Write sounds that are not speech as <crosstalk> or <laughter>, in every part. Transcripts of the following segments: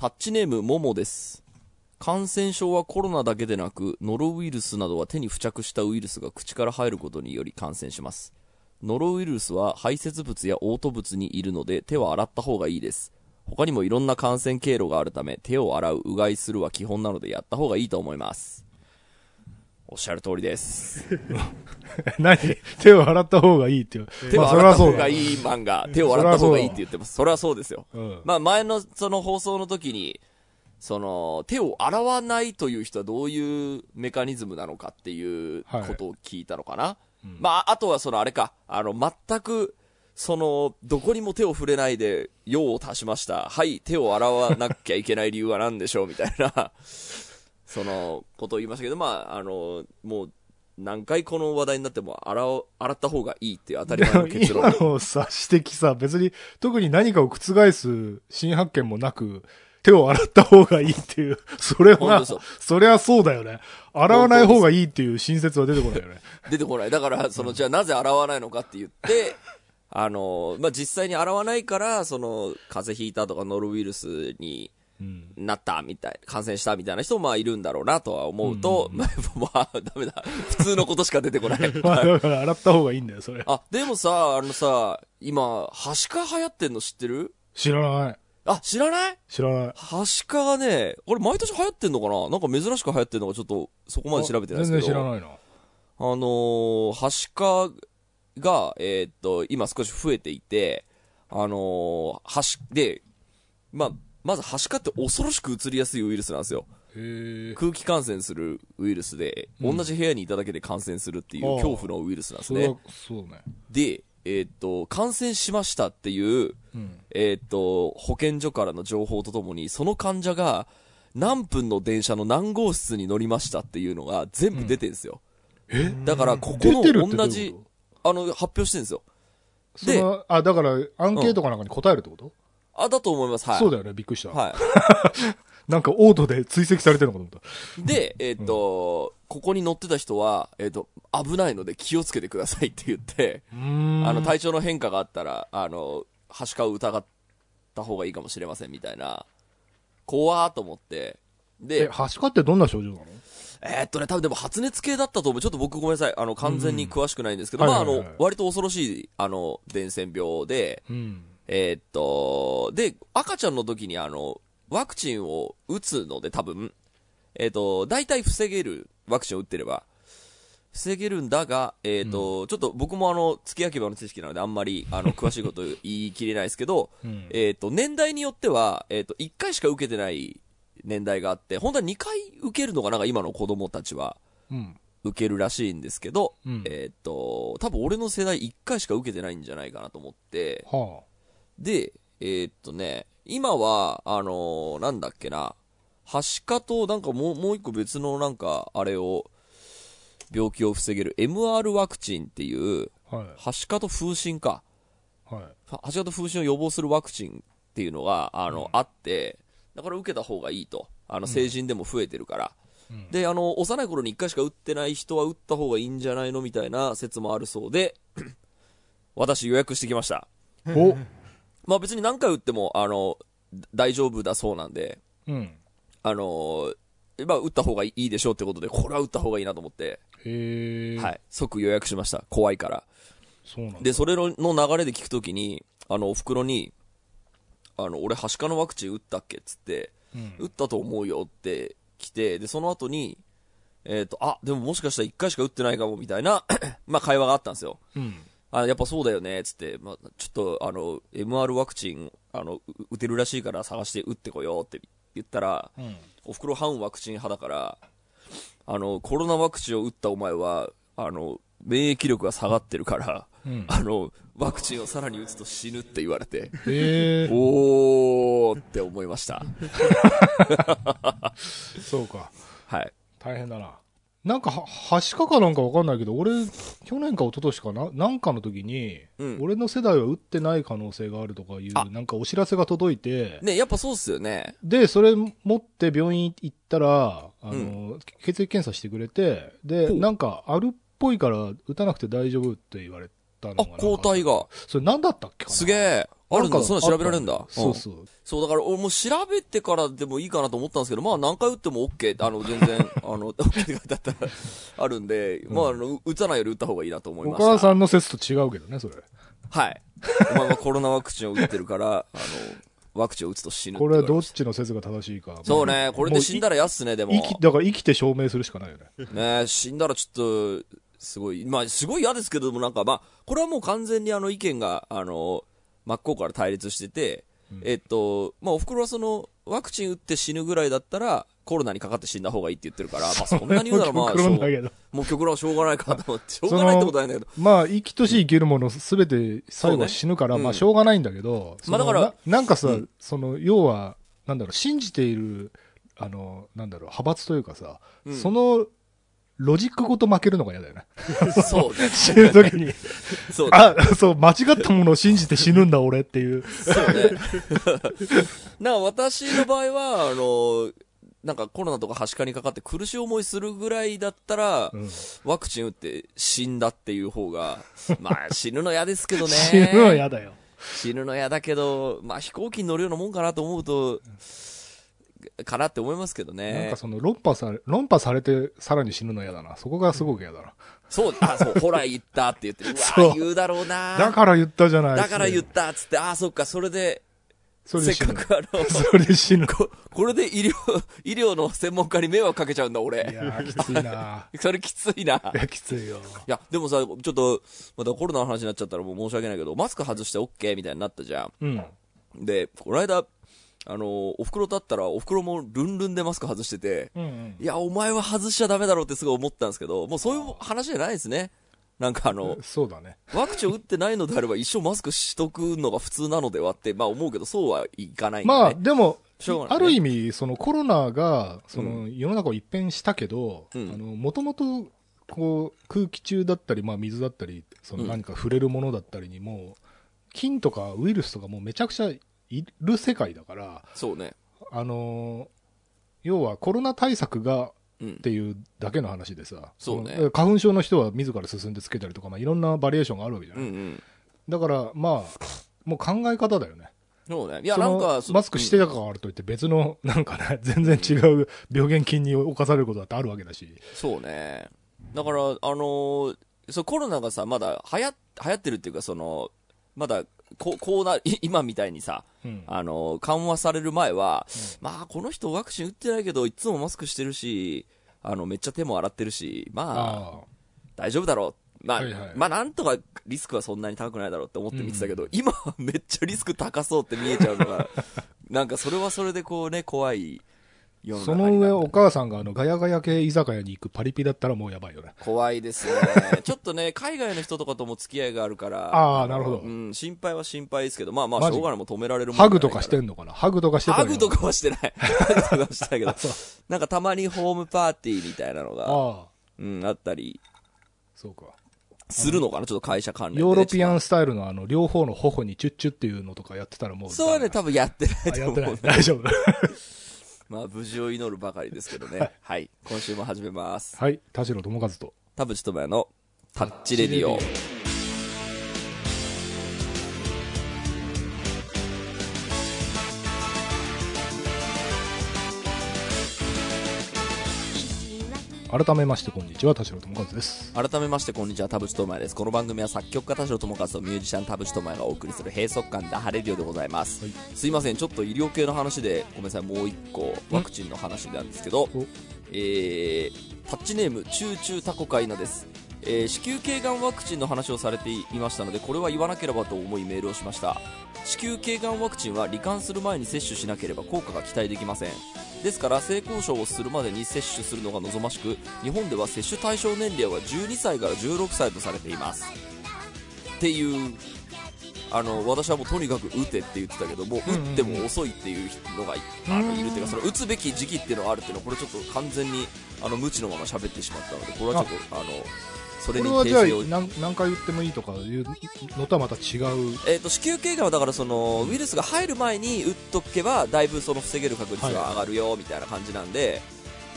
タッチネームももです。感染症はコロナだけでなく、ノロウイルスなどは手に付着したウイルスが口から入ることにより感染します。ノロウイルスは排泄物や嘔吐物にいるので手は洗った方がいいです。他にもいろんな感染経路があるため、手を洗う、うがいするは基本なのでやった方がいいと思います。おっしゃる通りです。<laughs> 何？手を洗った方がいいっていう。手を洗った。方がいい漫画、手を洗った方がいいって言ってます。それはそうですよ。うん。まあ前のその放送の時に、その手を洗わないという人はどういうメカニズムなのかっていうことを聞いたのかな。まああとはそのあれか、あの全く、その、どこにも手を触れないで用を足しました。はい、手を洗わなきゃいけない理由は何でしょう？みたいな、そのことを言いましたけど、まああの、もう何回この話題になっても洗お洗った方がいいっていう当たり前の結論 <laughs> 今。のさ、指摘さ、別に特に何かを覆す新発見もなく、手を洗った方がいいっていう、<laughs> それはそりゃそうだよね。洗わない方がいいっていう新説は出てこないよね。出てこない。だから、その、じゃあなぜ洗わないのかって言って、あの、まあ、実際に洗わないから、その、風邪ひいたとかノロウイルスにうん。なったみたい、感染したみたいな人もまあいるんだろうなとは思うと、まあ、<laughs> まあ、ダメだ。普通のことしか出てこない。<laughs> まあ、だから洗った方がいいんだよ、それ。あ、でもさ、あのさ、今、はしか流行ってんの知ってる？知らない。あ、知らない？知らない。はしかがね、これ毎年流行ってんのかな？なんか珍しく流行ってんのかちょっと、そこまで調べてないですけど。全然知らないな。あのー、はしかが、えーっと、今少し増えていて、あのー、はし、で、まあ、まずはしかって恐ろしく移りやすいウイルスなんですよ。空気感染するウイルスで、うん同じ部屋にいただけで感染するっていう恐怖のウイルスなんですねそれは。、そうね。で、えーっと、感染しましたっていう、うん。えーっと、保健所からの情報とともに、その患者が何分の電車の何号室に乗りましたっていうのが全部出てんですよ。え？だから、ここ出てるってどういうじ、あの、発表してるんですよ。であ、だから、アンケートかなんかに答えるってこと、あ、だと思います。はい。そうだよね、びっくりした。は <laughs> なんか、オートで追跡されてるのかと思っい。で、えーっと、ここに乗ってた人は、えーっと、危ないので気をつけてくださいって言って、た。うーん。あの、体調の変化があったら、あの、はしかを疑った方がいいかもしれませんみたいな、怖ーと思って、え、で、はしかってどんな症状なの？えーっとね、多分でも発熱系だったと思う。ちょっと僕ごめんなさい。あの、完全に詳しくないんですけど、まあ、あうんはいはいはいの、割と恐ろしい、あの、伝染病で、うん。えーっと、で、赤ちゃんの時にあの、ワクチンを打つので多分、えーっと、大体防げる、ワクチンを打ってれば、防げるんだが、えーっと、ちょっと僕もあの、月焼き場の知識なのであんまり、あの、詳しいこと <laughs> 言い切れないですけど、うん。えーっと、年代によっては、えーっと、1回しか受けてない年代があって、本当は2回受けるのがなんか今の子供たちは、うん。受けるらしいんですけど、うん。えーっと、多分俺の世代1回しか受けてないんじゃないかなと思って、はで、えーっとね、今は、あのーなんだっけな、はしかと、なんかもう、もう一個別のなんか、あれを、病気を防げる MR ワクチンっていう、あ。はしかと風疹か。はい。ははしかと風疹を予防するワクチンっていうのが、あの、あって、だから受けた方がいいと。あの、成人でも増えてるから。うんで、あの、幼い頃に1回しか打ってない人は打った方がいいんじゃないのみたいな説もあるそうで、<laughs> 私予約してきました。おまあ別に何回打っても、あの、大丈夫だそうなんで、うん。あのまあ打った方がいいでしょうってことで、これは打った方がいいなと思って、へえ。はい、即予約しました。怖いから。そうなんだ。で、それの流れで聞くときに、あの、お袋に、あの、俺、はしかのワクチン打ったっけっつって、うん打ったと思うよって来て、で、その後に、えっ、と、あ、でももしかしたら1回しか打ってないかもみたいな、<coughs> まあ会話があったんですよ。うん。あやっぱそうだよね、つって、まあ、ちょっと、あの、MR ワクチン、あの、う打てるらしいから探して打ってこようって言ったら、うん。お袋反ワクチン派だから、あの、コロナワクチンを打ったお前は、あの、免疫力が下がってるから、うん。あの、ワクチンをさらに打つと死ぬって言われて、へえ。おーって思いました。<laughs> そうか。はい。大変だな。なんかは、はしかかなんかわかんないけど、俺、去年か一昨年かな、なんかの時に、うん。俺の世代は打ってない可能性があるとかいうあ、なんかお知らせが届いて、ね、やっぱそうっすよね。で、それ持って病院行ったら、あの、血液検査してくれて、で、なんかあるっぽいから打たなくて大丈夫って言われたのがあ抗体が。それ何だったっけかな？すげえ。あるんだ、そんな調べられるんだ。そうそう。そう、だから俺もう調べてからでもいいかなと思ったんですけど、まあ何回打っても OK って、あの、全然、<laughs> あの、OK って書いてあったら、あるんで、まあ、あの、打たないより打った方がいいなと思いおました。母さんの説と違うけどね、それ。はい。お前はコロナワクチンを打ってるから、あの、ワクチンを打つと死ぬこれはどっちの説が正しいか。たそうね、これで死んだらら嫌っすね、でも。だから生きて証明するしかないよね。ね死んだらちょっと、すごい、まあ、すごい嫌ですけども、なんかまあ、これはもう完全にあの意見が、あの、真っ向から対立してて、えっと、まあ、お袋はその、ワクチン打って死ぬぐらいだったら、コロナにかかって死んだ方がいいって言ってるから、まあ、そんなに言うならまあ。<laughs> もう極論はしょうがないかと思って、しょうがないってことはないんだけど、まあ、生きとし生きるものすべて最後は死ぬから、ねうん。まあ、しょうがないんだけど、まあだからななんかさ、うん。その、要は、なんだろう、信じている、あの、なんだろう、派閥というかさ、うん。その、ロジックごと負けるのが嫌だよね。そうね。死ぬ時に。そうね。あ、そう、間違ったものを信じて死ぬんだ、俺っていう。そうね。<laughs> な私の場合は、あの、なんかコロナとかはしかにかかって苦しい思いするぐらいだったら、うんワクチン打って死んだっていう方が、<laughs> まあ死ぬの嫌ですけどね。<laughs> 死ぬのは嫌だよ。死ぬの嫌だけど、まあ飛行機に乗るようなもんかなと思うと、かなって思いますけどなんねか。その、論破され、論破されて、さらに死ぬの嫌だな。そこがすごく嫌だな。そう、あ、そう、ほら言ったって言って、<laughs> うわ、そう言うだろうな。だから言ったじゃない。だから言ったっつって、あ、そっか、それで、せっそれで死ぬ。かくあの、<laughs> それで死ぬ。ここれで医療、医療の専門家に迷惑かけちゃうんだ、い俺。やー、きついな <laughs> それきついな。いいや、きついよ。や、でもさ、ちょっと、またコロナの話になっちゃったらもう申し訳ないけど、マスク外して OK みたいになったじゃうん。ん。で、この間、あの、お袋だったら、お袋もルンルンでマスク外してて、うんうん。いや、お前は外しちゃダメだろうってすごい思ったんですけど、もうそういう話じゃないですね。なんかあの、<laughs> そうだね。ワクチン打ってないのであれば一生マスクしとくのが普通なのではって、まあ思うけど、そうはいかないんまあ、でも、ねある意味、そのコロナが、その世の中を一変したけど、あうんの、もともと、こう、空気中だったり、まあ水だったり、そのうん何か触れるものだったりにも、菌とかウイルスとかもうめちゃくちゃいる世界だから、そうね。あのー要はコロナ対策がうんっ。ていうだけの話でさ、そうねの花粉症の人は自ら進んでつけたりとか、まあ、いろんなバリエーションがあるわけじゃない。うんうん。だから、まあ、もう考え方だよね。そうね。いや、なんか、そマスクしてたからといって別の、なんかね、全然違う病原菌に侵されることだってあるわけだし。そうね。だから、あのーそうコロナがさ、まだ流行流行ってるっていうか、その、まだ、こう、こうな、い今みたいにさ、うん。あのー緩和される前は、まあ、この人ワクチン打ってないけど、いつもマスクしてるし、あの、めっちゃ手も洗ってるし、まあ、あ大丈夫だろう。まあ、はいはい。まあ、なんとかリスクはそんなに高くないだろうって思って見てたけど、今はめっちゃリスク高そうって見えちゃうのが、<laughs> なんかそれはそれでこうね、怖いその上、お母さんがあの、ガヤガヤ系居酒屋に行くパリピだったらもうやばいよね。怖いですね。<laughs> ちょっとね、海外の人とかとも付き合いがあるから。あーなるほどうん、心配は心配ですけど、まあまあ、しょうがないもん止められるもんハグとかしてるんのかな？ハグとかしてたハグとか。かはしてない。ハグとかはしてない <laughs> けど。なんかたまにホームパーティーみたいなのが、ああ、うん、あったりそうか。するのかな？ちょっと会社関連でね、ヨーロピアンスタイルのあの、両方の頬にチュッチュっていうのとかやってたらもう。とそうね、多分やってないあと思うやってない。大丈夫。<laughs> まあ、無事を祈るばかりですけどね。はい。今週も始めます。はい。田代智和と。田淵智也のタッチレディオ。改めましてこんにちは、田代智和です。改めましてこんにちは田淵智也です。この番組は作曲家田代智和とミュージシャン田淵智也がお送りする閉塞感ダハレディオでございます、はい。すいませんちょっと医療系の話でごめんなさいもう一個ワクチンの話なんですけどおえー、タッチネームチューチュータコカイナですえー子宮頸がんワクチンの話をされていましたのでこれは言わなければと思いメールをしました。子宮頸がんワクチンは罹患する前に接種しなければ効果が期待できません。ですから性交渉をするまでに接種するのが望ましく日本では接種対象年齢は12歳から16歳とされています。っていうあの私はもうとにかく打てって言ってたけども、う打っても遅いっていうのがあのいるっていうかその打つべき時期っていうのがあるっていうのはこれちょっと完全にあの無知のまま喋ってしまったのでこれはちょっとあのそれにこれはじゃあ訂正を何何回言ってもいいとかいうのとはまた違う？えー、と子宮頸がんはだからそのウイルスが入る前に打っとけばだいぶその防げる確率が上がるよみたいな感じなんで、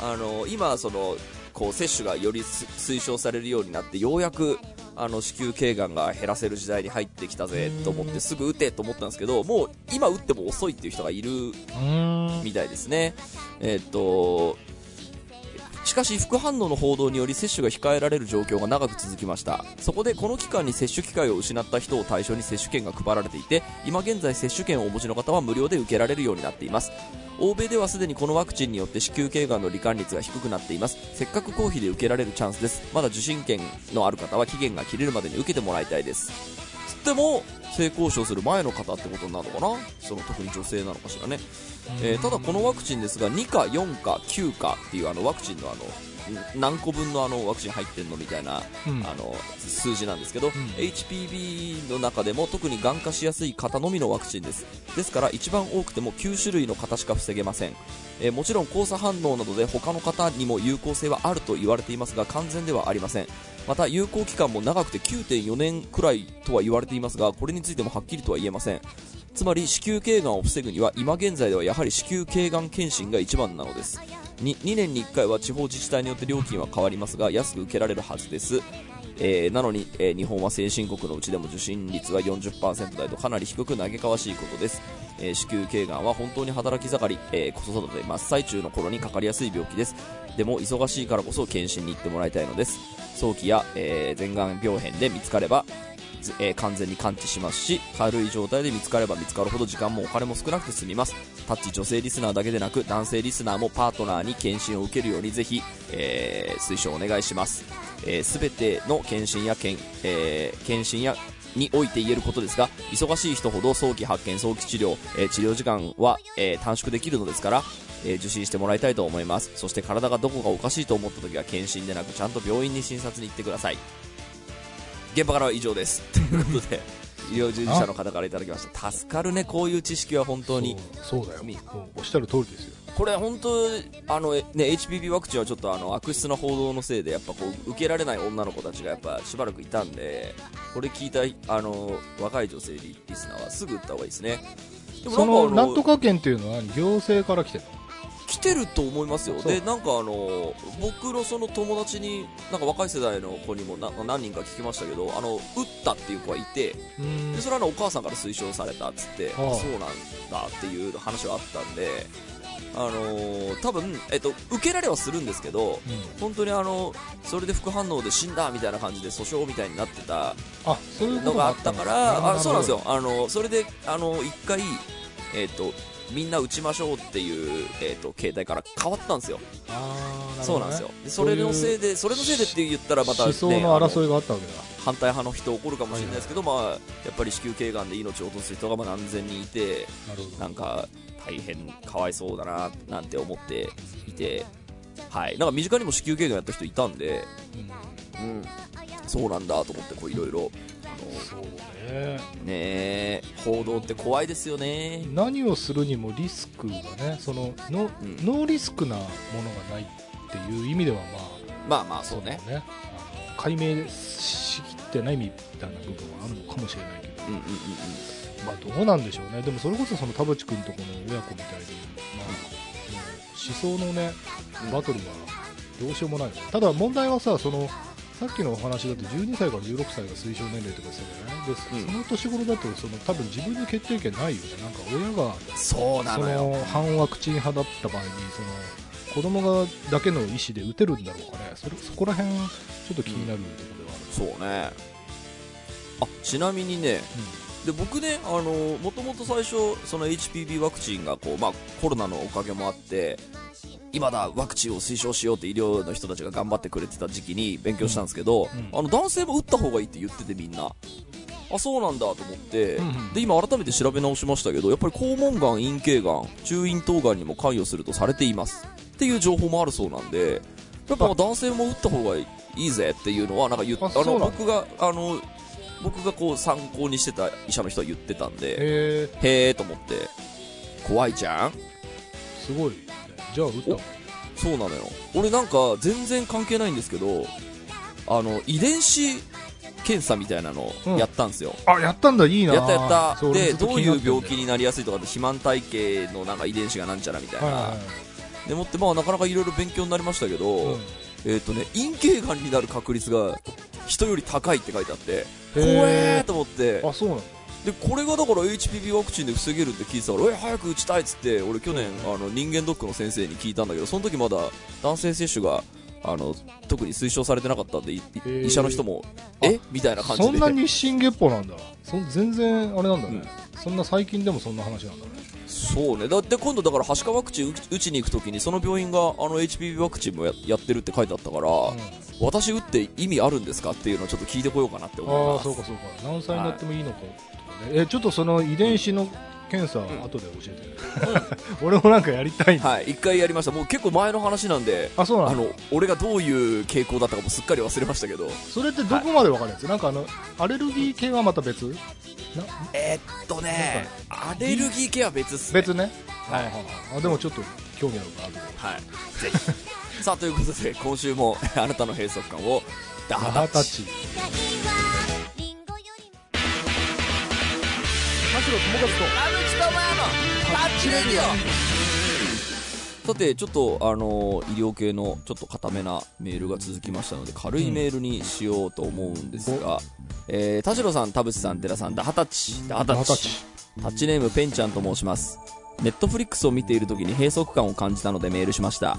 あの今そのこう接種がよりす推奨されるようになってようやくあの子宮頸がんが減らせる時代に入ってきたぜと思ってすぐ打てと思ったんですけどもう今打っても遅いっていう人がいるみたいですね。えー、っとしかし副反応の報道により接種が控えられる状況が長く続きました。そこでこの期間に接種機会を失った人を対象に接種券が配られていて今現在接種券をお持ちの方は無料で受けられるようになっています。欧米ではすでにこのワクチンによって子宮頸がんの罹患率が低くなっています。せっかく公費で受けられるチャンスです。まだ受診券のある方は期限が切れるまでに受けてもらいたいです。つっても性交渉する前の方ってことになるのかな？その特に女性なのかしらね、えー、ただこのワクチンですが2か4か9かっていうあのワクチンのあの何個分のあのワクチン入ってんのみたいな、うん、あの数字なんですけど、うん、HPV の中でも特にがん化しやすい方のみのワクチンです。ですから一番多くても9種類の型しか防げません、えー、もちろん交差反応などで他の方にも有効性はあると言われていますが完全ではありませんまた有効期間も長くて9.4年くらいとは言われていますがこれについてもはっきりとは言えません。つまり子宮頸がんを防ぐには今現在ではやはり子宮頸がん検診が一番なのです。2, 2年に1回は地方自治体によって料金は変わりますが安く受けられるはずです。えー、なのに、えー、日本は先進国のうちでも受診率は40%台とかなり低く嘆かわしいことです、えー、子宮頸がんは本当に働き盛り、え子育て真っ最中の頃にかかりやすい病気です。でも忙しいからこそ検診に行ってもらいたいのです。早期や、え前がん病変で見つかればえ、完全に完治しますし軽い状態で見つかれば見つかるほど時間もお金も少なくて済みます。タッチ女性リスナーだけでなく男性リスナーもパートナーに検診を受けるようにぜひ、えー、推奨お願いします。すべ、えー、ての検診や検,、えー、検診やにおいて言えることですが忙しい人ほど早期発見早期治療、えー、治療時間は、えー、短縮できるのですから、えー、受診してもらいたいと思います。そして体がどこがおかしいと思った時は検診でなくちゃんと病院に診察に行ってください。現場からは以上です。<laughs> ということで医療従事者の方からいただきました。助かるねこういう知識は本当に。そうだよ、おっしゃる通りですよこれ本当あの、ね、HPV ワクチンはちょっとあの悪質な報道のせいでやっぱこう受けられない女の子たちがやっぱしばらくいたんでこれ聞いたあの若い女性リスナーはすぐ打った方がいいですね。でもそのなんとか券っていうのは行政から来てるの？来てると思いますよ。でなんかあの僕のその友達になんか若い世代の子にもな何人か聞きましたけどあの打ったっていう子がいてでそれはお母さんから推奨されたっつって、はあ、そうなんだっていう話はあったんであのー、多分、えっと、受けられはするんですけど、うん、本当にあのそれで副反応で死んだみたいな感じで訴訟みたいになってたのがあったからあそうなんですよ。あのそれであの1回、えっとみんな打ちましょうっていう、えーと、携帯から変わったんですよ。あね、そうなんですよ。それのせいでそれのせいでって言ったらまた、ね、思想の争いがあったわけだ。反対派の人怒るかもしれないですけど、はいはい、まあ、やっぱり子宮頸がんで命を落とす人がまあ何千人いてなんか大変かわいそうだななんて思っていて、はい、なんか身近にも子宮頸がんやった人いたんで、うん、うん、そうなんだと思っていろいろ。そうね。ね報道って怖いですよね。何をするにもリスクがねそのノ,、うん、ノーリスクなものがないっていう意味ではまあまあまあそうね。ね。解明しきってないみたいな部分はあるのかもしれないけど、うんうんうんうん、まあどうなんでしょうね。でもそれこそその田淵君とこの親子みたいに、まあ、思想のねバトルはどうしようもない。ただ問題はさそのさっきのお話だと12歳から16歳が推奨年齢とかです。よねで、うん、その年頃だとその多分自分に決定権ないよね。なんか親がそうなのの反ワクチン派だった場合にその子供がだけの意思で打てるんだろうかね。それそこら辺ちょっと気になるところではある、うん、そうね。あちなみにね、うん、で僕ねあのもともと最初その HPV ワクチンがこう、まあ、コロナのおかげもあって今だワクチンを推奨しようって医療の人たちが頑張ってくれてた時期に勉強したんですけど、うん、あの男性も打った方がいいって言っててみんな。あそうなんだと思って、うんうん、で今改めて調べ直しましたけどやっぱり肛門がん陰茎がん中咽頭がんにも関与するとされています。っていう情報もあるそうなんでやっぱ男性も打った方がいいぜっていうのはなんか言っあの僕があの僕がこう参考にしてた医者の人は言ってたんでへえと思って。怖いじゃん。すごいじゃあ打ったそうなのよ。俺なんか全然関係ないんですけどあの遺伝子検査みたいなのやったんですよ、うん、あやったんだ。いいな。やったやった。でどういう病気になりやすいとかって肥満体系のなんか遺伝子がなんちゃらみたいな、はいはい、でもってまあなかなかいろいろ勉強になりましたけど、うん、えっ、ー、とね陰茎がんになる確率が人より高いって書いてあってへ怖ーえーと思って。あそうなんだでこれがだから HPV ワクチンで防げるって聞いてたからえ早く打ちたいっつって俺去年あの人間ドックの先生に聞いたんだけどその時まだ男性接種があの特に推奨されてなかったんで医者の人もえ？みたいな感じで。そんな日進月歩なんだ。そん全然あれなんだね、そんな最近でもそんな話なんだね。そうね。だって今度だからはしかワクチン打打ちに行く時にその病院があの HPV ワクチンもややってるって書いてあったから、私打って意味あるんですかっていうのをちょっと聞いてこようかなって思いああますそうかそうか。何歳になってもいいのかとかね、えちょっとその遺伝子の検査、ん。後で教えて、<laughs> 俺もなんかやりたいはい。一回やりました。もう結構前の話なんであそうなの？あの俺がどういう傾向だったかもすっかり忘れましたけど。それってどこまでわかるやつ、なんかあのアレルギー系はまた別？な？えーっとねアレルギー系は別っすね。別ね、はい。あでもちょっと興味あるはい。ぜひ。さあということで今週も <laughs> あなたの閉塞感をダマハタッチハタッチさてちょっとあの医療系のちょっと固めなメールが続きましたので軽いメールにしようと思うんですが、えー田代さん田淵さん寺さんダハタッチ。ダハタッチ。マハタッチ。タッチネームペンちゃんと申しますネットフリックスを見ている時に閉塞感を感じたのでメールしました。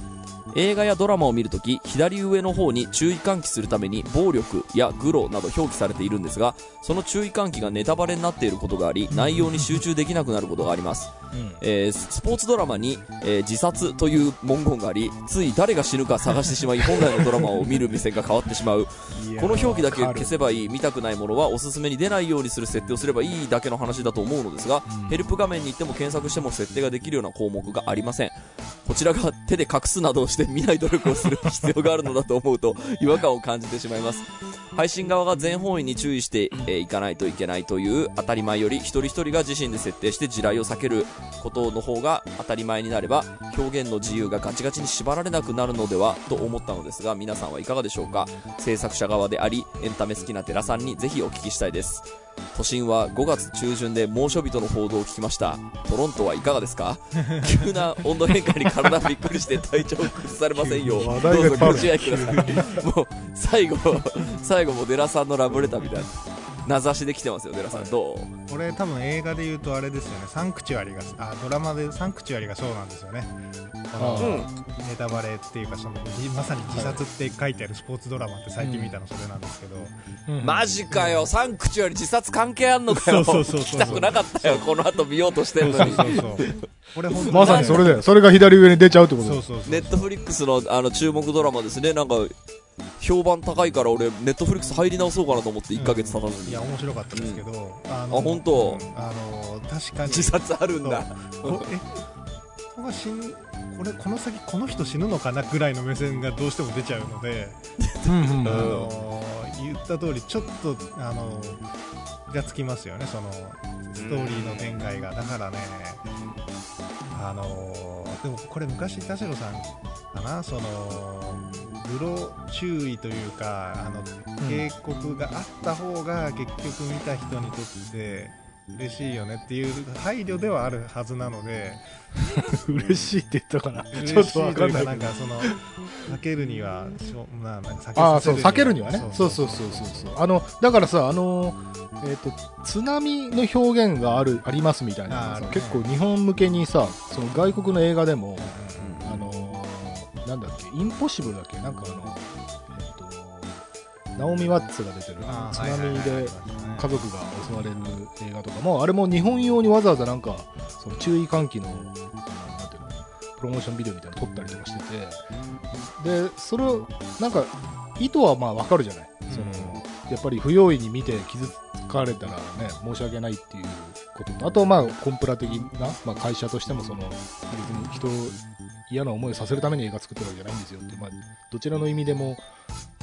映画やドラマを見るとき左上の方に注意喚起するために暴力やグロなど表記されているんですがその注意喚起がネタバレになっていることがあり内容に集中できなくなることがあります、えースポーツドラマに、えー自殺という文言がありつい誰が死ぬか探してしまい本来のドラマを見る目線が変わってしまう。この表記だけ消せばいい見たくないものはおすすめに出ないようにする設定をすればいいだけの話だと思うのですが、ヘルプ画面に行っても検索しても設定ができるような項目がありませんこちらが手で隠すなどをして見ない努力をする必要があるのだと思うと違和感を感じてしまいます。配信側が全方位に注意してえーいかないといけないという当たり前より一人一人が自身で設定して地雷を避けることの方が当たり前になれば表現の自由がガチガチに縛られなくなるのではと思ったのですが皆さんはいかがでしょうか？制作者側でありエンタメ好きな寺さんにぜひお聞きしたいです。都心は5月中旬で猛暑日との報道を聞きました。トロントはいかがですか？<laughs> 急な温度変化に体びっくりして体調を崩されませんよどうぞご自愛ください。もう最後最後もデラさんのラブレターみたいな名指しで来てますよデラさん。どう？これ多分映画で言うとあれですよね。サンクチュアリがあドラマでサンクチュアリがそうなんですよね。このあネタバレっていうかそのじまさに自殺って書いてあるスポーツドラマって最近見たのそれなんですけど、マジかよ。サンクチュアリ自殺関係あんのかよそうそうそうそう。聞きたくなかったよ。この後見ようとしてそんのに。うそうそうそう。これ本当まさにそれだよ。それが左上に出ちゃうってことネットフリックスのあの注目ドラマですね。なんか評判高いから俺ネットフリックス入り直そうかなと思って1ヶ月経たずに、いや面白かったですけど、ああ本当？うん。あの確かに。自殺あるんだ。こが死ぬこれこの先この人死ぬのかなぐらいの目線がどうしても出ちゃうので、<laughs> うんうんあうん。の言った通りちょっとあのがつきますよねそのストーリーの展開が。だからねあのでもこれ昔田代さんかなそのグロ注意というかあの警告があった方が結局見た人にとって嬉しいよねっていう配慮ではあるはずなので嬉しいって言ったからちょっというかんないなんかその避けるにはしょななんか避けああそうさせる避けるにはねそうそうそうそうそうあのだからさあのえっ、と津波の表現があるありますみたいなね結構日本向けにさその外国の映画でもあのなんだっけ？インポッシブルだっけ？なんかあのえっ、とナオミ・ワッツが出てる。津波で家族が襲われる映画とかもあれも日本用にわざわざなんかその注意喚起のなんていうの？プロモーションビデオみたいなの撮ったりとかしてて。でそれをなんか意図はまあわかるじゃない、そのやっぱり不用意に見て傷つかれたらね申し訳ないっていうこととあとまあコンプラ的な、まあ、会社としてもその別に人を嫌な思いをさせるために映画作ってるわけじゃないんですよ。って、まあ、どちらの意味でも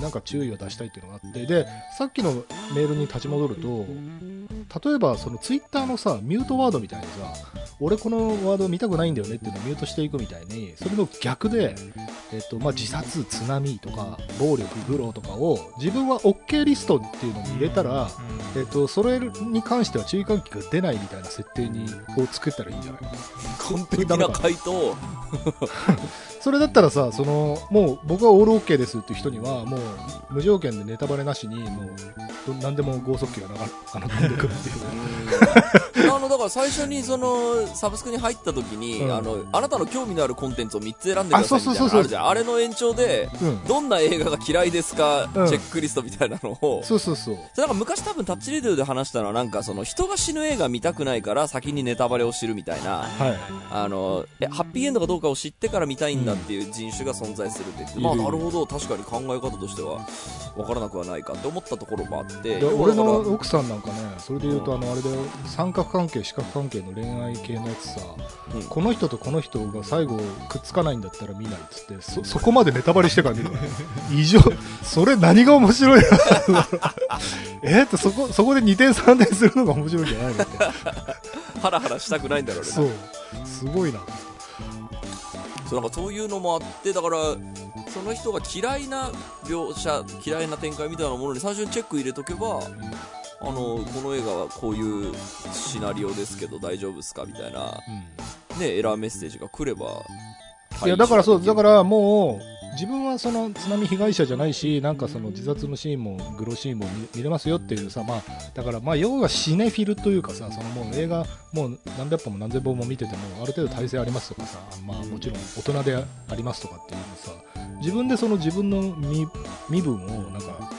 なんか注意を出したいっていうのがあって。でさっきのメールに立ち戻ると例えばそのツイッターのさミュートワードみたいにさ俺このワード見たくないんだよねっていうのをミュートしていくみたいにそれの逆で、えっとまあ、自殺津波とか暴力愚弄とかを自分は OK リストっていうのに入れたら、えっと、それに関しては注意喚起が出ないみたいな設定にを作ったらいいんじゃない？完璧な回答。<laughs> それだったらさそのもう僕はオール OK ですっていう人にはもう無条件でネタバレなしにもうど何でも剛速球が流れあの飛んでくるってあのだから最初にそのサブスクに入った時に、うん。あのあなたの興味のあるコンテンツを3つ選んでくださいみたいなあるじゃん。あれの延長で、うん。どんな映画が嫌いですか、うん。チェックリストみたいなのを。そうそうそう。なんか昔多分タッチレディオで話したのはなんかその人が死ぬ映画見たくないから先にネタバレを知るみたいな。はい。あのえハッピーエンドかどうかを知ってから見たいんだっていう人種が存在するって言って、まあなるほど。確かに考え方としては分からなくはないかって思ったところもあって。で俺の奥さんなんかねそれで言うとあのあれだよ。三角関係四角関係の恋愛系のやつさ、うん。この人とこの人が最後くっつかないんだったら見ないっつってそ <laughs> そこまでネタバレしてから見るの。異常。それ何が面白いの？<laughs> えってそこそこで2点3点するのが面白いんじゃないの？ってハラハラしたくないんだろうね。そう。すごいな。そうなんかそういうのもあってだからその人が嫌いな描写嫌いな展開みたいなものに最初にチェック入れとけばあのこの映画はこういうシナリオですけど大丈夫ですか？みたいな、ね、エラーメッセージが来れば。いやだからそうだらからもう自分はその津波被害者じゃないしなんかその自殺のシーンもグロシーンも見見れますよっていうさまあだからまあ要はシネフィルというかさそのもう映画もう何百本も何千本も見ててもある程度体制ありますとかさまあもちろん大人でありますとかっていうのさ自分でその自分の身身分をなんか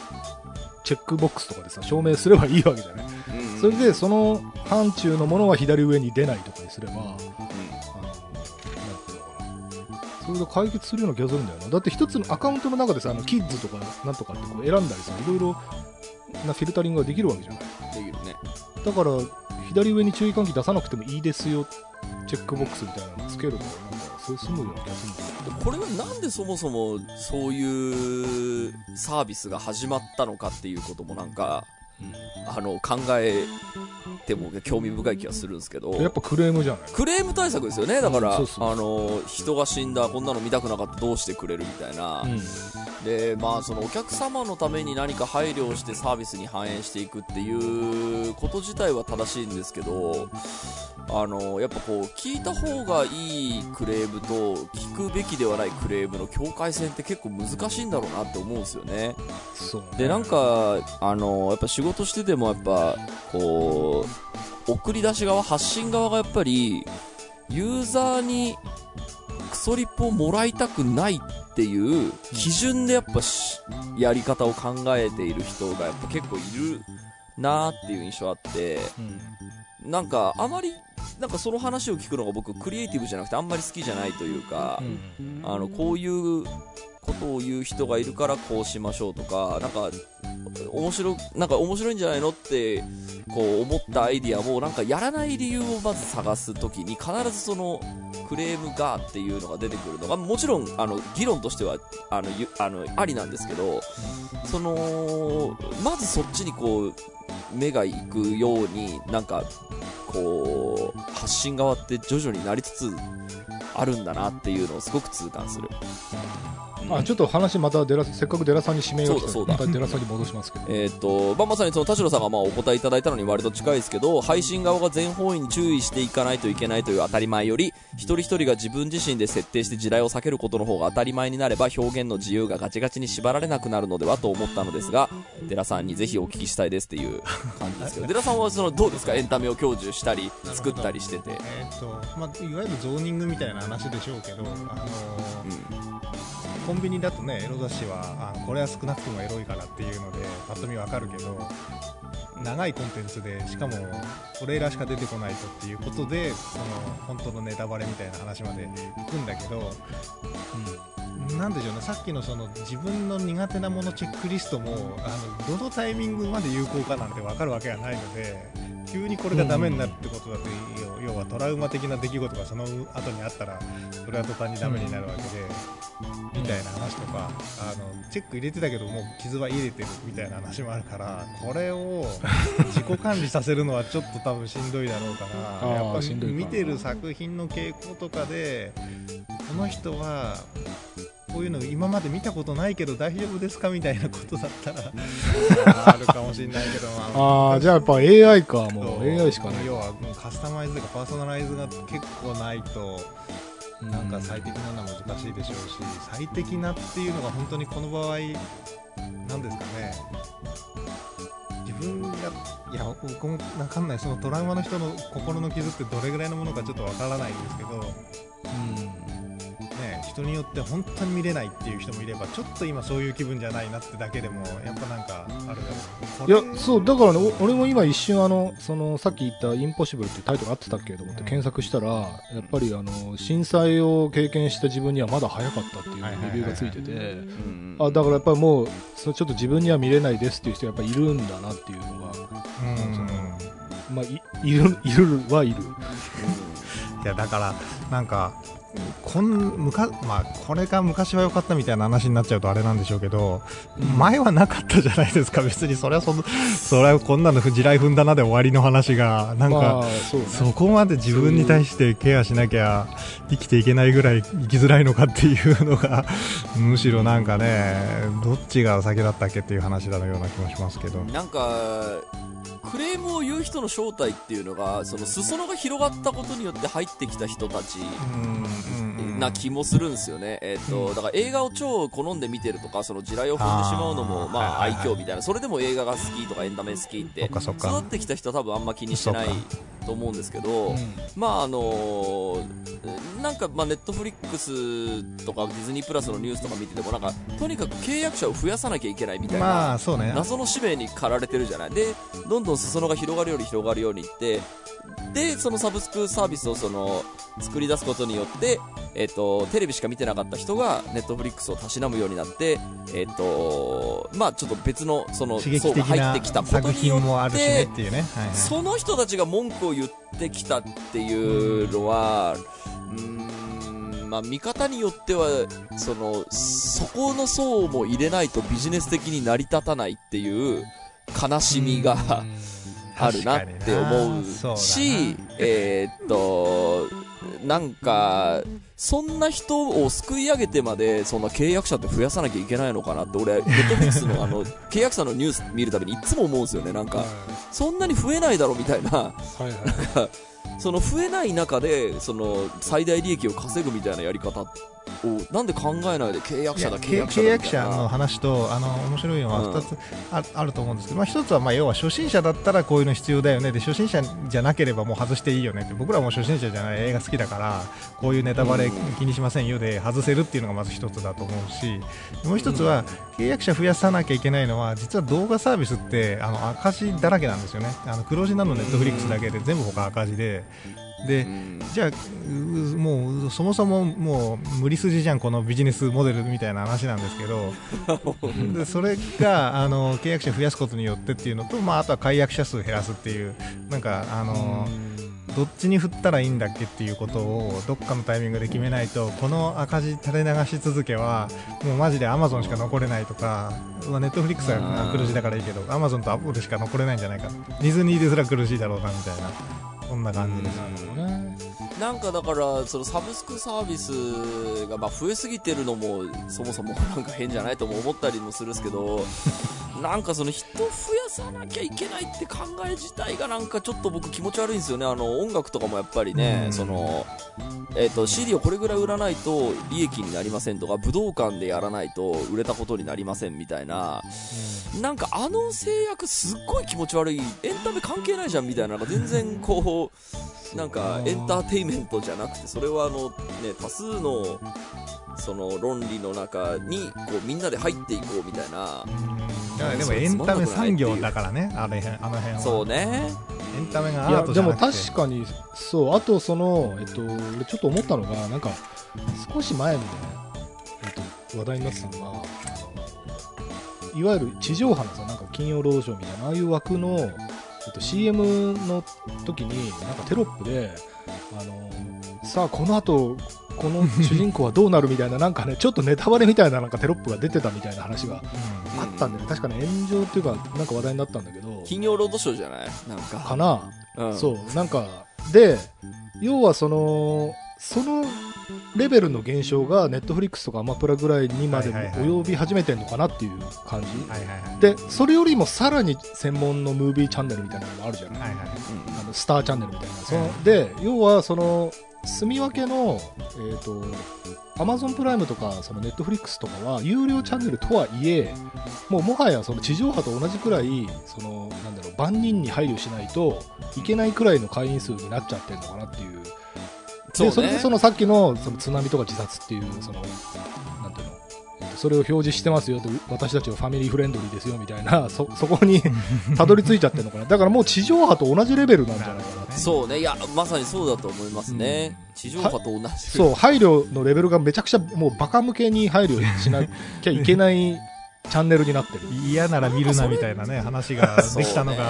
チェックボックスとかでさ証明すればいいわけじゃない。うん。それでその範疇のものは左上に出ないとかにすればあのなんていうのかな。それで解決するような気がするんだよな。だって一つのアカウントの中でさあのキッズとかなんとかってこう選んだりさいろいろなフィルタリングができるわけじゃない。できるね。だから左上に注意喚起出さなくてもいいですよ。チェックボックスみたいなのつけるとかそような気がするんだよこれはなんでそもそもそういうサービスが始まったのかっていうこともなんか、あの考えても興味深い気がするんですけど。やっぱクレームじゃないクレーム対策ですよね。だから、あの人が死んだこんなの見たくなかったどうしてくれるみたいな、うん。でまあそのお客様のために何か配慮をしてサービスに反映していくっていうこと自体は正しいんですけどあのやっぱこう聞いた方がいいクレームと聞くべきではないクレームの境界線って結構難しいんだろうなって思うんですよね。そうね。でなんかあのやっぱ仕事しててもやっぱこう送り出し側発信側がやっぱりユーザーにクソリップをもらいたくないっていう基準でやっぱしやり方を考えている人がやっぱ結構いるなーっていう印象あって。うん。なんかあまりなんかその話を聞くのが僕クリエイティブじゃなくてあんまり好きじゃないというか、うん。あのこういうことを言う人がいるからこうしましょうとかなんか面白なんか面白いんじゃないのってこう思ったアイディアもなんかやらない理由をまず探すときに必ずそのクレームがっていうのが出てくるのがもちろんあの議論としてはあのあのありなんですけどそのまずそっちにこう目が行くようになんかこう発信側って徐々になりつつあるんだなっていうのをすごく痛感する。あちょっと話またデラせっかくデラさんに指名が来たまたデラさんに戻しますけど。<laughs> えーっとまあ、まさにその田代さんがまあお答えいただいたのに割と近いですけど配信側が全方位に注意していかないといけないという当たり前より一人一人が自分自身で設定して地雷を避けることの方が当たり前になれば表現の自由がガチガチに縛られなくなるのではと思ったのですが <laughs> 寺さんにぜひお聞きしたいですっていう感じですけど。寺さんはそのどうですか？エンタメを享受したり作ったりしてて、えーっとまあ、いわゆるゾーニングみたいな話でしょうけど、あのーコンビニだとねエロ雑誌はあこれは少なくともエロいからっていうのでパッと見わかるけど長いコンテンツでしかもトレーラーしか出てこないとっていうことでその本当のネタバレみたいな話まで行くんだけど、なんでしょうね。さっきのその自分の苦手なものチェックリストもあのどのタイミングまで有効かなんて分かるわけがないので急にこれがダメになるってことだと要はトラウマ的な出来事がその後にあったらそれは途端にダメになるわけで、みたいな話とかあのチェック入れてたけどもう傷は入れてるみたいな話もあるからこれを自己管理させるのはちょっと多分しんどいだろうからやっぱし見てる作品の傾向とかでこの人はこういうの今まで見たことないけど大丈夫ですかみたいなことだったら <laughs> あるかもしれないけど、まああじゃあやっぱ AI かもそうう AI しかない要はもうカスタマイズとかパーソナライズが結構ないとなんか最適なのは難しいでしょうし最適なっていうのが本当にこの場合なんですかね。自分がいや僕も分かんない。そのトラウマの人の心の傷ってどれぐらいのものかちょっと分からないんですけど、うん、人によって本当に見れないっていう人もいればちょっと今そういう気分じゃないなってだけでもやっぱなんかあるだろういやそうだからねお俺も今一瞬あのそのさっき言った「インポッシブル」っていうタイトル合ってたっけと思って検索したらやっぱりあの震災を経験した自分にはまだ早かったっていうレビューがついててうんあだからやっぱりもうそれちょっと自分には見れないですっていう人がやっぱいるんだなっていうのがうん。まあいいるいるはいる。い <laughs> やだからなんかこんむかまあこれが昔は良かったみたいな話になっちゃうとあれなんでしょうけど、前はなかったじゃないですか。別にそれはそのそれはこんなの地雷踏んだなで終わりの話がなんか、まあそうね。そこまで自分に対してケアしなきゃ生きていけないぐらい生きづらいのかっていうのが <laughs> むしろなんかねどっちが先だったっけっていう話だのような気もしますけど。なんかクレームを言う人の正体っていうのがその裾野が広がったことによって入ってきた人たちな気もするんですよね、えっとだから映画を超好んで見てるとかその地雷を踏んでしまうのもまあ愛嬌みたいな。それでも映画が好きとかエンタメ好きって育ってきた人は多分あんま気にしてないと思うんですけど、うん。まああのーなんかまあネットフリックスとかディズニープラスのニュースとか見ててもなんかとにかく契約者を増やさなきゃいけないみたいな、まあそうね。謎の使命に駆られてるじゃない。でどんどん裾野が広がるように広がるようにいってでそのサブスクサービスをその作り出すことによって、えっとテレビしか見てなかった人がネットフリックスをたしなむようになって、えっとまあ、ちょっと別のその層が入ってきたこと作によ品もあるしねっってていうね、はいはい。その人たちが文句を言ってきたっていうのは、うーん、まあ、見方によっては、その、そこの層も入れないとビジネス的に成り立たないっていう悲しみが、あるなって思うし、えーっと、なんか、そんな人を救い上げてまで、そんな契約者って増やさなきゃいけないのかなって、俺、ネットフリックスのあの、契約者のニュース見るたびにいつも思うんですよね、なんか、そんなに増えないだろみたいな、はいはい。<laughs> その増えない中で、その最大利益を稼ぐみたいなやり方を、なんで考えないで契約者だ、契約者契。約者の話とあの面白いのはうん。2つあ,、あると思うんですけど、まあ、1つはまあ要は初心者だったらこういうの必要だよね。で初心者じゃなければもう外していいよねって。僕らも初心者じゃない。映画好きだからこういうネタバレうん。気にしませんよで外せるっていうのがまず1つだと思うし。もう1つは契約者増やさなきゃいけないのは実は動画サービスってあの赤字だらけなんですよね。あの黒字なのネットフリックスだけで全部他赤字で。でうん。じゃあうもうそもそももう無理筋じゃんこのビジネスモデルみたいな話なんですけど。<laughs> でそれがあの契約者増やすことによってっていうのと、まあ、あとは解約者数減らすっていうなんかあのどっちに振ったらいいんだっけっていうことをどっかのタイミングで決めないとこの赤字垂れ流し続けはもうマジでアマゾンしか残れないとか、まあ、ネットフリックスは黒字だからいいけどアマゾンとアップルしか残れないんじゃないか。ディズニーですら苦しいだろうなみたいなそんな感じです。なんかだから、そのサブスクサービスがまあ増えすぎてるのも、そもそもなんか変じゃないとも思ったりもするんですけど、<laughs> なんかその人増やさなきゃいけないって考え自体がなんかちょっと僕気持ち悪いんですよね。あの音楽とかもやっぱりね、うんその、えっ、と CD をこれぐらい売らないと利益になりませんとか、武道館でやらないと売れたことになりませんみたいな、なんかあの制約すっごい気持ち悪い、エンタメ関係ないじゃんみたいな、なんか全然こう、なんかエンターテインメントじゃなくて、それはあの、ね、多数の、その論理の中に、こうみんなで入っていこうみたいな、でもエンタメ産業だからね、あれへんあの辺は。そうね。エンタメがアいやでもートじゃなくて。確かにそうあとそのえっと俺ちょっと思ったのがなんか少し前にね、えっと、話題になってたのがいわゆる地上波のさなんか金曜ロードショーみたいなああいう枠の、えっと、CM の時になんかテロップであのさあこの後この主人公はどうなるみたいななんかねちょっとネタバレみたいななんかテロップが出てたみたいな話があったんで、ね、確かね炎上っていうかなんか話題になったんだけど。金曜ロードショーじゃない？なんか。かな、うん、そう。なんかで要はそのそのレベルの現象がネットフリックスとかアマプラぐらいにまで及び始めてんのかなっていう感じ、でそれよりもさらに専門のムービーチャンネルみたいなのもあるじゃない、はいはい。うん。あのスターチャンネルみたいな、そので要はその住み分けの、えー、とアマゾンプライムとかそのネットフリックスとかは有料チャンネルとはいえもうもはやその地上波と同じくらいそのなんだろう万人に配慮しないといけないくらいの会員数になっちゃってるのかなっていうそねでそれでそのさっきのその津波とか自殺っていうそのなんていうのそれを表示してますよと私たちはファミリーフレンドリーですよみたいなそそこにたどり着いちゃってるのかなだからもう地上波と同じレベルなんじゃないかなそうね。いや、まさにそうだと思いますね。地上波と同じ。そう配慮のレベルがめちゃくちゃもうバカ向けに配慮しなきゃいけないチャンネルになってる嫌なら見るなみたいなね話ができたのが、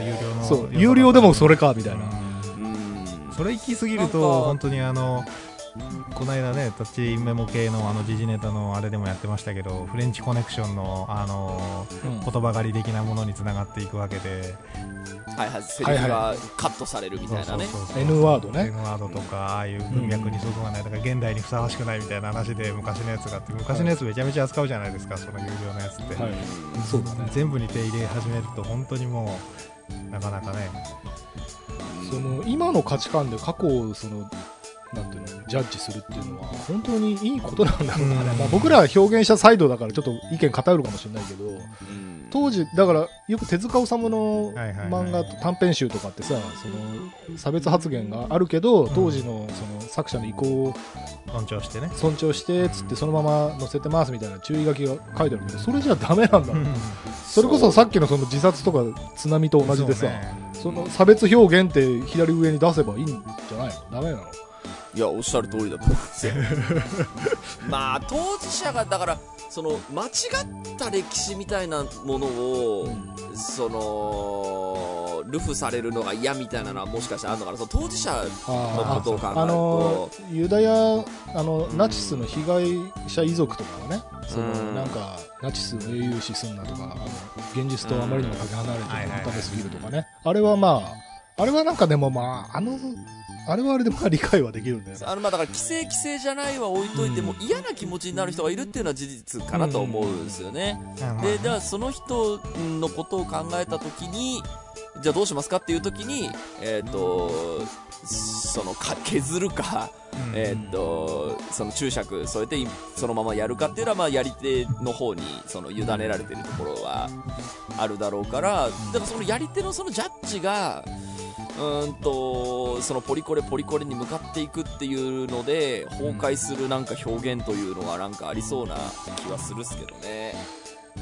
有料のそう有料でもそれかみたいな。それ行き過ぎると本当にあのこの間ねタッチメモ系のあの時事ネタのあれでもやってましたけどフレンチコネクションのあのうん。言葉狩り的なものにつながっていくわけで。はいはい。セリフがカットされるみたいなね。そうそうそう N ワードね。N ワードとかああいう文脈にそぐわない。だから現代にふさわしくないみたいな話で昔のやつがあって昔のやつめちゃめちゃ扱うじゃないですかその有料のやつって、はい。そうだね。全部に手入れ始めると本当にもうなかなかねその今の価値観で過去をそのなんていうのジャッジするっていうのは本当にいいことなんだろうかね、うん。まあ、僕らは表現者サイドだからちょっと意見偏るかもしれないけどうん。当時だからよく手塚治虫の漫画と短編集とかってさその差別発言があるけど当時のその作者の意向を尊重してね。尊重してつってそのまま載せてますみたいな注意書きが書いてあるけどそれじゃダメなんだ。それこそさっきのその自殺とか津波と同じでさその差別表現って左上に出せばいいんじゃないの？ダメなの？いや、おっしゃる通りだと思いますよ。<laughs> まあ、当事者が、だから、その、間違った歴史みたいなものを、その、ルフされるのが嫌みたいなのはもしかしたらあるのかな？その当事者のあことを考えると、あのユダヤあのナチスの被害者遺族とかはねそのうん。なんかナチスを英雄視すんなとかあの現実とあまりにもかけ離れてはいはいはいるためすぎるとかね。あれはまああれはなんかでもまああのあれはあれでまあ理解はできるんだよねあのまあだから規制規制じゃないは置いといても嫌な気持ちになる人がいるっていうのは事実かなと思うんですよね。まあで、ではその人のことを考えたときに、じゃあどうしますかっていうときに、えっ、と、そのか削るか、うんえっ、と、その注釈添えてそのままやるかっていうのは、まあやり手の方にその委ねられてるところはあるだろうから、だからそのやり手のそのジャッジが、うーんとそのポリコレポリコレに向かっていくっていうので崩壊するなんか表現というのがなんかありそうな気はするっすけどね。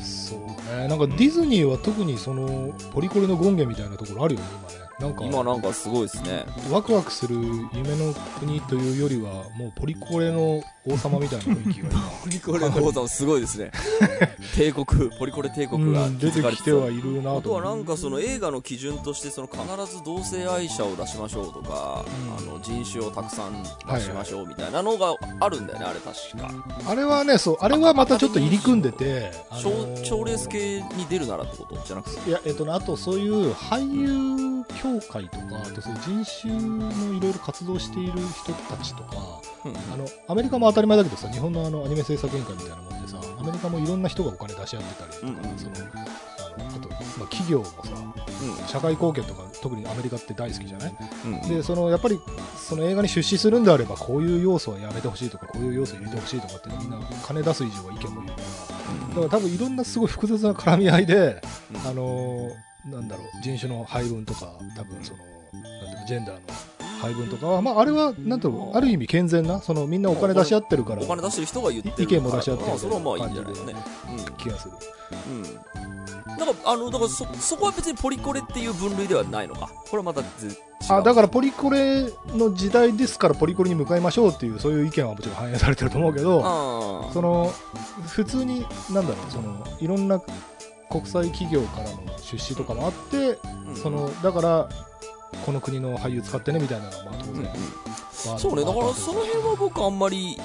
そうね。なんかディズニーは特にそのポリコレの権限みたいなところあるよね今ね。なんか今なんかすごいですね。ワクワクする夢の国というよりはもうポリコレの王様みたいな雰囲気が今 <laughs> ポリコレの王様すごいですね。<laughs> 帝国、ポリコレ帝国がうん出てきてはいるなあととはなんかその映画の基準としてその必ず同性愛者を出しましょうとか、うんあの人種をたくさん出しましょうみたいなのがあるんだよね、あれ確か。あれはねそうあれはまたちょっと入り組んでてあの賞ー賞レース系に出るならってこと？じゃなくて。いやえっとねあとそういう俳優協会とかあとそういう人種のいろいろ活動している人たちとかうんあのアメリカも当たり前だけどさ日本のあのアニメ制作委員会みたいなもんでさアメリカもいろんな人がお金出し合ってたりとか、うんうん。そのあのあと、まあ、企業もさ社会貢献とか特にアメリカって大好きじゃない？うんうん。でそのやっぱりその映画に出資するんであればこういう要素はやめてほしいとかこういう要素入れてほしいとかってみんな金出す以上は意見も言うから。だから多分いろんなすごい複雑な絡み合いで、うん。あのーなんだろう人種の配分とか多分そのなんていうのジェンダーの配分とかは、まあ、あれはなんとある意味健全なそのみんなお金出し合ってるからお金出してる人が言ってる意見も出し合ってるあそれはまあいいんじゃないですかね。気がするうん。うん。だから、あの、だからそ、そこは別にポリコレっていう分類ではないのか。これはまた違う。あだからポリコレの時代ですからポリコレに向かいましょうっていうそういう意見はもちろん反映されてると思うけどその普通になんだろうそのいろんな国際企業からの出資とかもあってうん。そのだからこの国の俳優使ってねみたいなのはまあ当然、うんうんまあそうねだからまあ。その辺は僕あんまり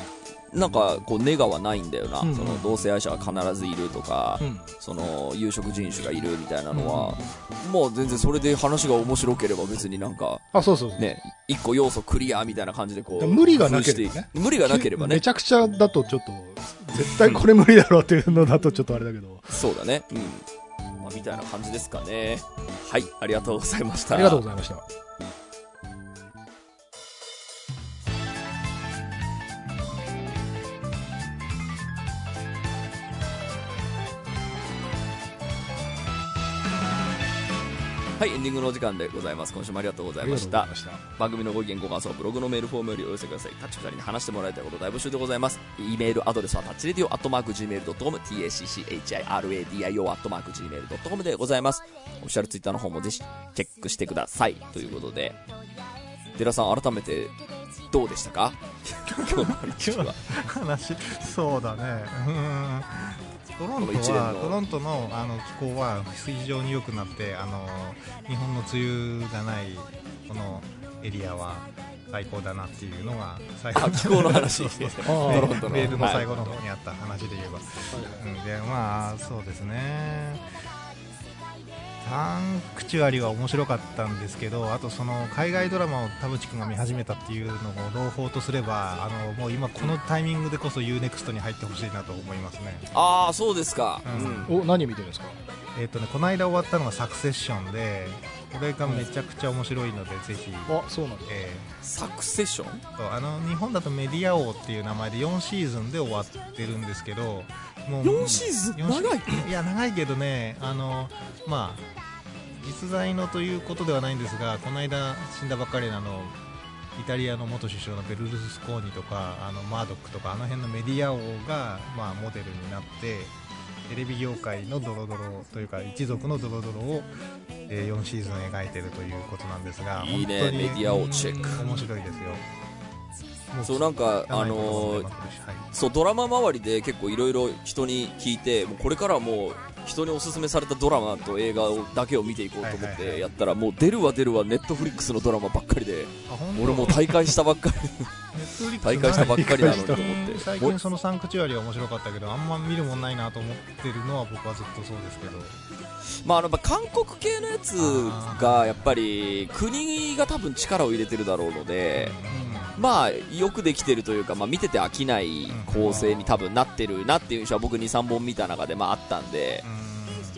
なんかこうネガはないんだよな、うん。その同性愛者は必ずいるとか、うん。その有色人種がいるみたいなのは、もう全然それで話が面白ければ別になんかあそうそうそう、ね一個要素クリアみたいな感じでこう無理がなければ。ね無理がなければね。めちゃくちゃだとちょっと絶対これ無理だろうっていうのだとちょっとあれだけど、そうだね。うん、まあ、みたいな感じですかね。はい。ありがとうございました。ありがとうございましたはいエンディングのお時間でございます。今週もありがとうございました。番組のご意見ご感想ブログのメールフォームよりお寄せください。タッチ2人に話してもらいたいこと大募集でございます。e メールアドレスはタッチレディオアットマーク Gmail.com tacchiradio アットマーク Gmail.com でございます。オフィシャルツイッターの方もぜひチェックしてください。ということで。寺さん改めてどうでしたか？今日の話は。話そうだねうんトロントはトロントのあの気候は非常に良くなってあの日本の梅雨がないこのエリアは最高だなっていうのが最後。あ気候の話。<laughs> そうそうあーメールの。最後の方にあった話で言えば、うん、でまあそうですねサンクチュアリは面白かったんですけどあとその海外ドラマを田淵君が見始めたっていうのを朗報とすればあのもう今このタイミングでこそ UNEXT に入ってほしいなと思いますね。ああそうですか、うん。うんお何見てるんですか？えっ、とねこの間終わったのがサクセッションでこれがめちゃくちゃ面白いのでぜひ、あそうなんだ。えサクセッション？あの日本だとメディア王っていう名前で4シーズンで終わってるんですけどもう4シーズン？4シ長い。いや長いけどねあのまあ実在のということではないんですがこの間死んだばっかりのあのイタリアの元首相のベルルスコーニとかあのマードックとかあの辺のメディア王が、まあ、モデルになってテレビ業界のドロドロというか一族のドロドロを、えー4シーズン描いてるということなんですがいいねメディア王チェック。面白いですよ。もそうなんかあのーはい。そうドラマ周りで結構いろいろ人に聞いてもうこれからはもう人におすすめされたドラマと映画をだけを見ていこうと思ってやったらもう出るわ出るわネットフリックスのドラマばっかりで俺もう大会したばっかり。大会したばっかりなのにと思って。最近そのサンクチュアリは面白かったけどあんま見るもんないなと思ってるのは僕はずっとそうですけどまあ、やっぱ韓国系のやつがやっぱり国が多分力を入れてるだろうので、まあ、よくできてるというか、まあ、見てて飽きない構成に多分なってるなっていう印象は僕2、3本見た中でまああったんで、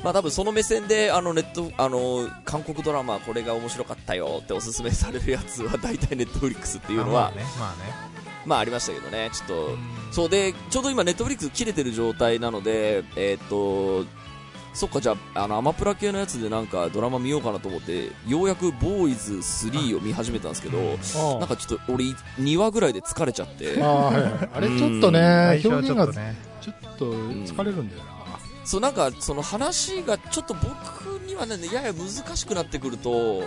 まあ多分その目線であのネットあの韓国ドラマこれが面白かったよっておすすめされるやつは大体ネットフリックスっていうのはまあねまあね。まあありましたけどねちょっと。うん。そうでちょうど今ネットフリックス切れてる状態なのでえーっとそっかじゃああのアマプラ系のやつでなんかドラマ見ようかなと思ってようやくボーイズ3を見始めたんですけどあなんかちょっと俺2話ぐらいで疲れちゃって。ああはいはいあれちょっとね表現がちょっとね。ちょっと疲れるんだよな、そうなんかその話がちょっと僕にはねやや難しくなってくると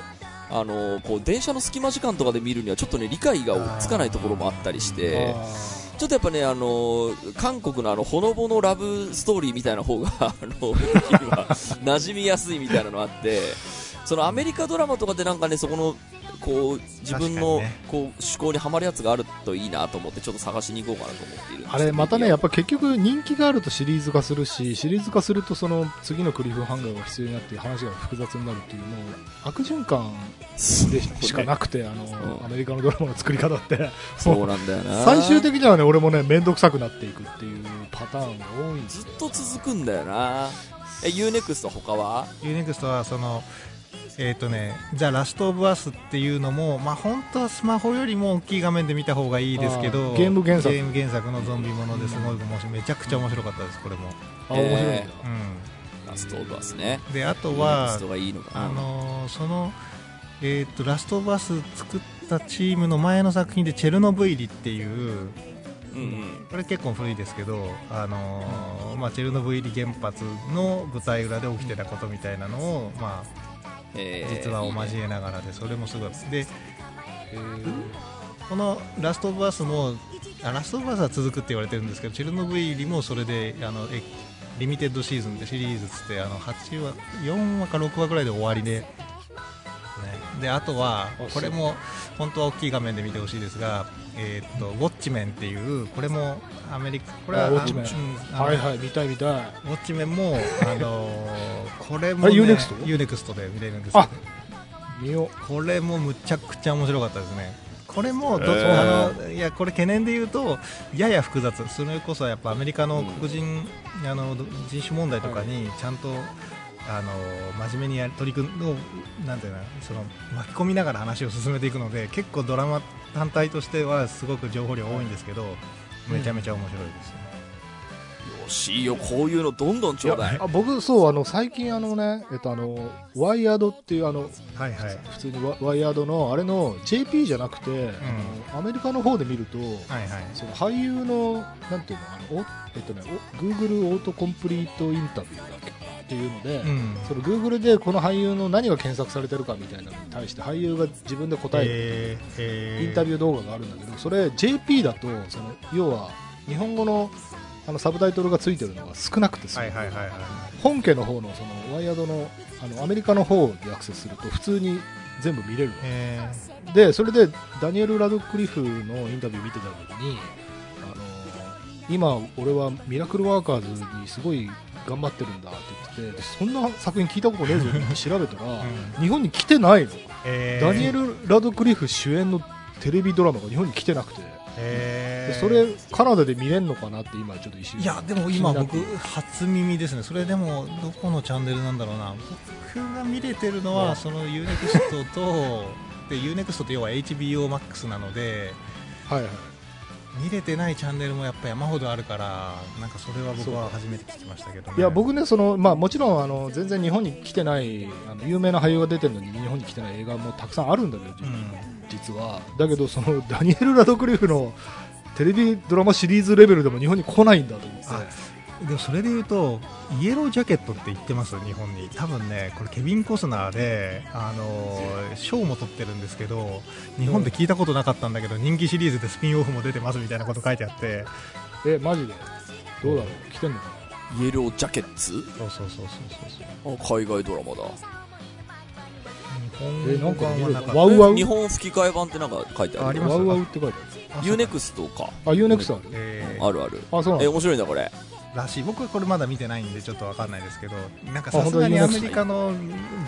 あのこう電車の隙間時間とかで見るにはちょっとね理解がつかないところもあったりしてあちょっとやっぱねあの韓国のあのほのぼのラブストーリーみたいな方が <laughs> あの <laughs> 僕には馴染みやすいみたいなのあってそのアメリカドラマとかでなんかねそこのこう自分の、こう趣向にはまるやつがあるといいなと思ってちょっと探しに行こうかなと思っているあれまたねやっぱ結局人気があるとシリーズ化するしシリーズ化するとその次のクリフハンガーが必要になって話が複雑になるっていうもう悪循環でしかなくてあの、うんアメリカのドラマの作り方ってそうなんだよな。最終的にはね俺もね面倒くさくなっていくっていうパターンが多いずっと続くんだよな。え UNEXT 他は？UNEXT はそのえっ、とね「ザ・ラスト・オブ・アス」っていうのもまあ本当はスマホよりも大きい画面で見た方がいいですけどあーゲーム原作。ゲーム原作のゾンビものです。ごい面白いめちゃくちゃ面白かったですこれも、あ面白いんだ、えうラストオブアスね。ん、であとはいいのあのーそのえっ、とラスト・オブ・アス作ったチームの前の作品で「チェルノブイリ」っていううんうん。これ結構古いですけど、あのーまあ、チェルノブイリ原発の舞台裏で起きてたことみたいなのを、まあ、えー実話を交えながらでそれもすごい。でこの「ラスト・オブ・アスも」あラスト・オブ・アスは続くって言われてるんですけどチェルノブイリもそれであのえリミテッドシーズンでシリーズっつってあの8話4話か6話ぐらいで終わりで、ね、であとはこれも本当は大きい画面で見てほしいですが、えーっとウォッチメンっていうこれもアメリカこれはあウォッチメン。はいはい見たい見たい。ウォッチメンもあのーこれも、ね、あれ Unext？Unext で見れるんですけどあ見よこれもむちゃくちゃ面白かったですね。これもど、へー。あのいやこれ懸念で言うとやや複雑。それこそやっぱアメリカの黒人、あの人種問題とかにちゃんと、あの真面目にやり取り組むなんていうのその巻き込みながら話を進めていくので結構ドラマ単体としてはすごく情報量多いんですけど、めちゃめちゃ面白いです、ね。よしいよこういうのどんどんちょうだい。あ僕そうあの最近あのねえっとあのワイヤードっていうあのはいはい。普通にワワイヤードのあれの JP じゃなくて、あのアメリカの方で見るとはいはい。その俳優のなんていうのあのおえっとねお Google オートコンプリートインタビューだっけかなっていうので、うん。その Google でこの俳優の何が検索されてるかみたいなのに対して俳優が自分で答えるインタビュー動画があるんだけどそれ JP だとその要は日本語のあのサブタイトルがついてるのが少なくてすはいはいはいはい。本家の方のそのワイヤードのあのアメリカの方でアクセスすると普通に全部見れるのえでそれでダニエル・ラドクリフのインタビュー見てた時にあの今俺はミラクルワーカーズにすごい頑張ってるんだって言っててでそんな作品聞いたことねえぞって調べたら、ー日本に来てないの、えー。ダニエル・ラドクリフ主演のテレビドラマが日本に来てなくて、えーでそれカナダで見れるのかなって今ちょっと一瞬。いやでも今僕初耳ですね。それでもどこのチャンネルなんだろうな僕が見れてるのはその UNEXT と <laughs> で UNEXT って要は HBOMAX なのではいはい。見れてないチャンネルもやっぱ山ほどあるからなんかそれは僕は初めて聞きましたけどね。いや僕ねその、まあ、もちろんあの全然日本に来てないあの有名な俳優が出てるのに日本に来てない映画もたくさんあるんだけど、うん実は。だけどそのダニエル・ラドクリフのテレビドラマシリーズレベルでも日本に来ないんだと思って。あでもそれで言うとイエロージャケットって言ってます日本に。多分ねこれケビン・コスナーであの賞も取ってるんですけど日本で聞いたことなかったんだけど人気シリーズでスピンオフも出てますみたいなこと書いてあって。えマジで？どうだろう？来てんのかイエロージャケッツ？そうそうそうそうそう。あ海外ドラマだ。日えなんか見れる本語版はなかっワWOWOW？え日本吹き替え版ってなんか書いてあるああります WOWOWって書いてたユーネクストか。あるあ U-NEXT あるえー。あるある。あそうなんだ。え面白いんだこれ。らしい。僕はこれまだ見てないんでちょっとわかんないですけどなんかさすがにアメリカの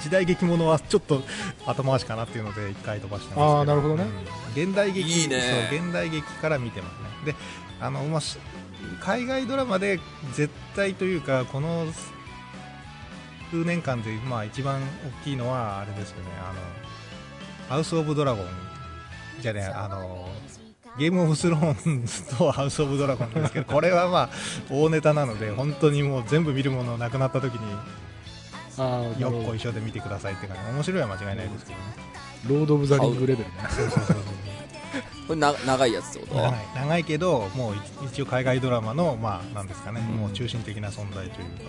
時代劇ものはちょっと後回しかなっていうので一回飛ばしてますけあーなるほどね。うん。現代劇いいね。そう現代劇から見てますね。であの、まあ、し海外ドラマで絶対というかこの数年間で、まあ、一番大きいのはあれですよね。あのハウス・オブ・ドラゴンじゃねあのゲームオブスローンズとハウス・オブ・ドラゴンですけどこれはまあ大ネタなので本当にもう全部見るものなくなった時にあーよっこ一緒で見てくださいって感じ。面白いは間違いないですけどね。ロード・オブ・ザ・リングレベルね。そうそうそうこれな長いやつってこと？長い。長いけどもう一応海外ドラマのまあなんですかね、うん。もう中心的な存在というか。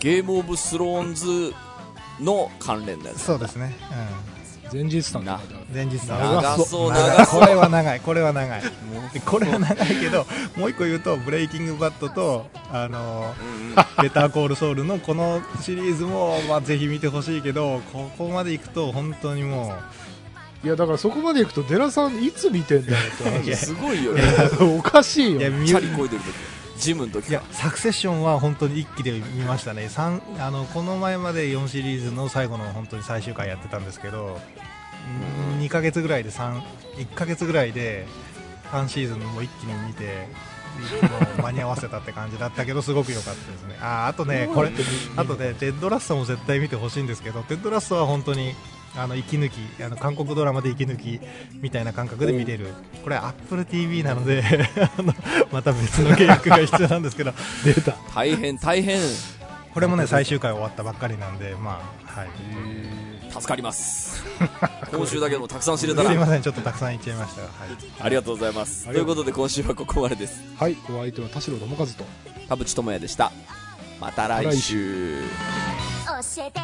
ゲームオブスローンズの関連のやつそうですね、前日さんって書いてある。うん、前日さ長長そう長そう。これは長い。これは長い。でこれは長いけどもう一個言うとブレイキングバットとあのうんうん。ベターコールソウルのこのシリーズも、まあ、ぜひ見てほしいけどここまで行くと本当にもいやだからそこまで行くとデラさんいつ見てんだよって話。いやすごいよね。おかしいよ。ういや見チャリこいでる時ジムの時いやかサクセッションは本当に一気で見ましたね。三あのこの前まで4シリーズの最後の本当に最終回やってたんですけど、うん、2ヶ月ぐらいで3 1ヶ月ぐらいで3シーズンも一気に見て間に合わせたって感じだったけどすごく良かったですね。ああとねこれあとねテッドラッソも絶対見てほしいんですけどテッドラッソは本当にあの息抜きあの韓国ドラマで息抜きみたいな感覚で見れる。これ AppleTV なので <laughs> あのまた別の契約が必要なんですけど。出た。大変大変。これもね最終回終わったばっかりなんでまあはい。助かります。<laughs> 今週だけでもたくさん知れたすいまらせんちょっとたくさん言っちゃいましたが、はい、ありがとうございます。ということで今週はここまでです。はい。お相手は田代智和と。田淵智也でした。また来週。教えて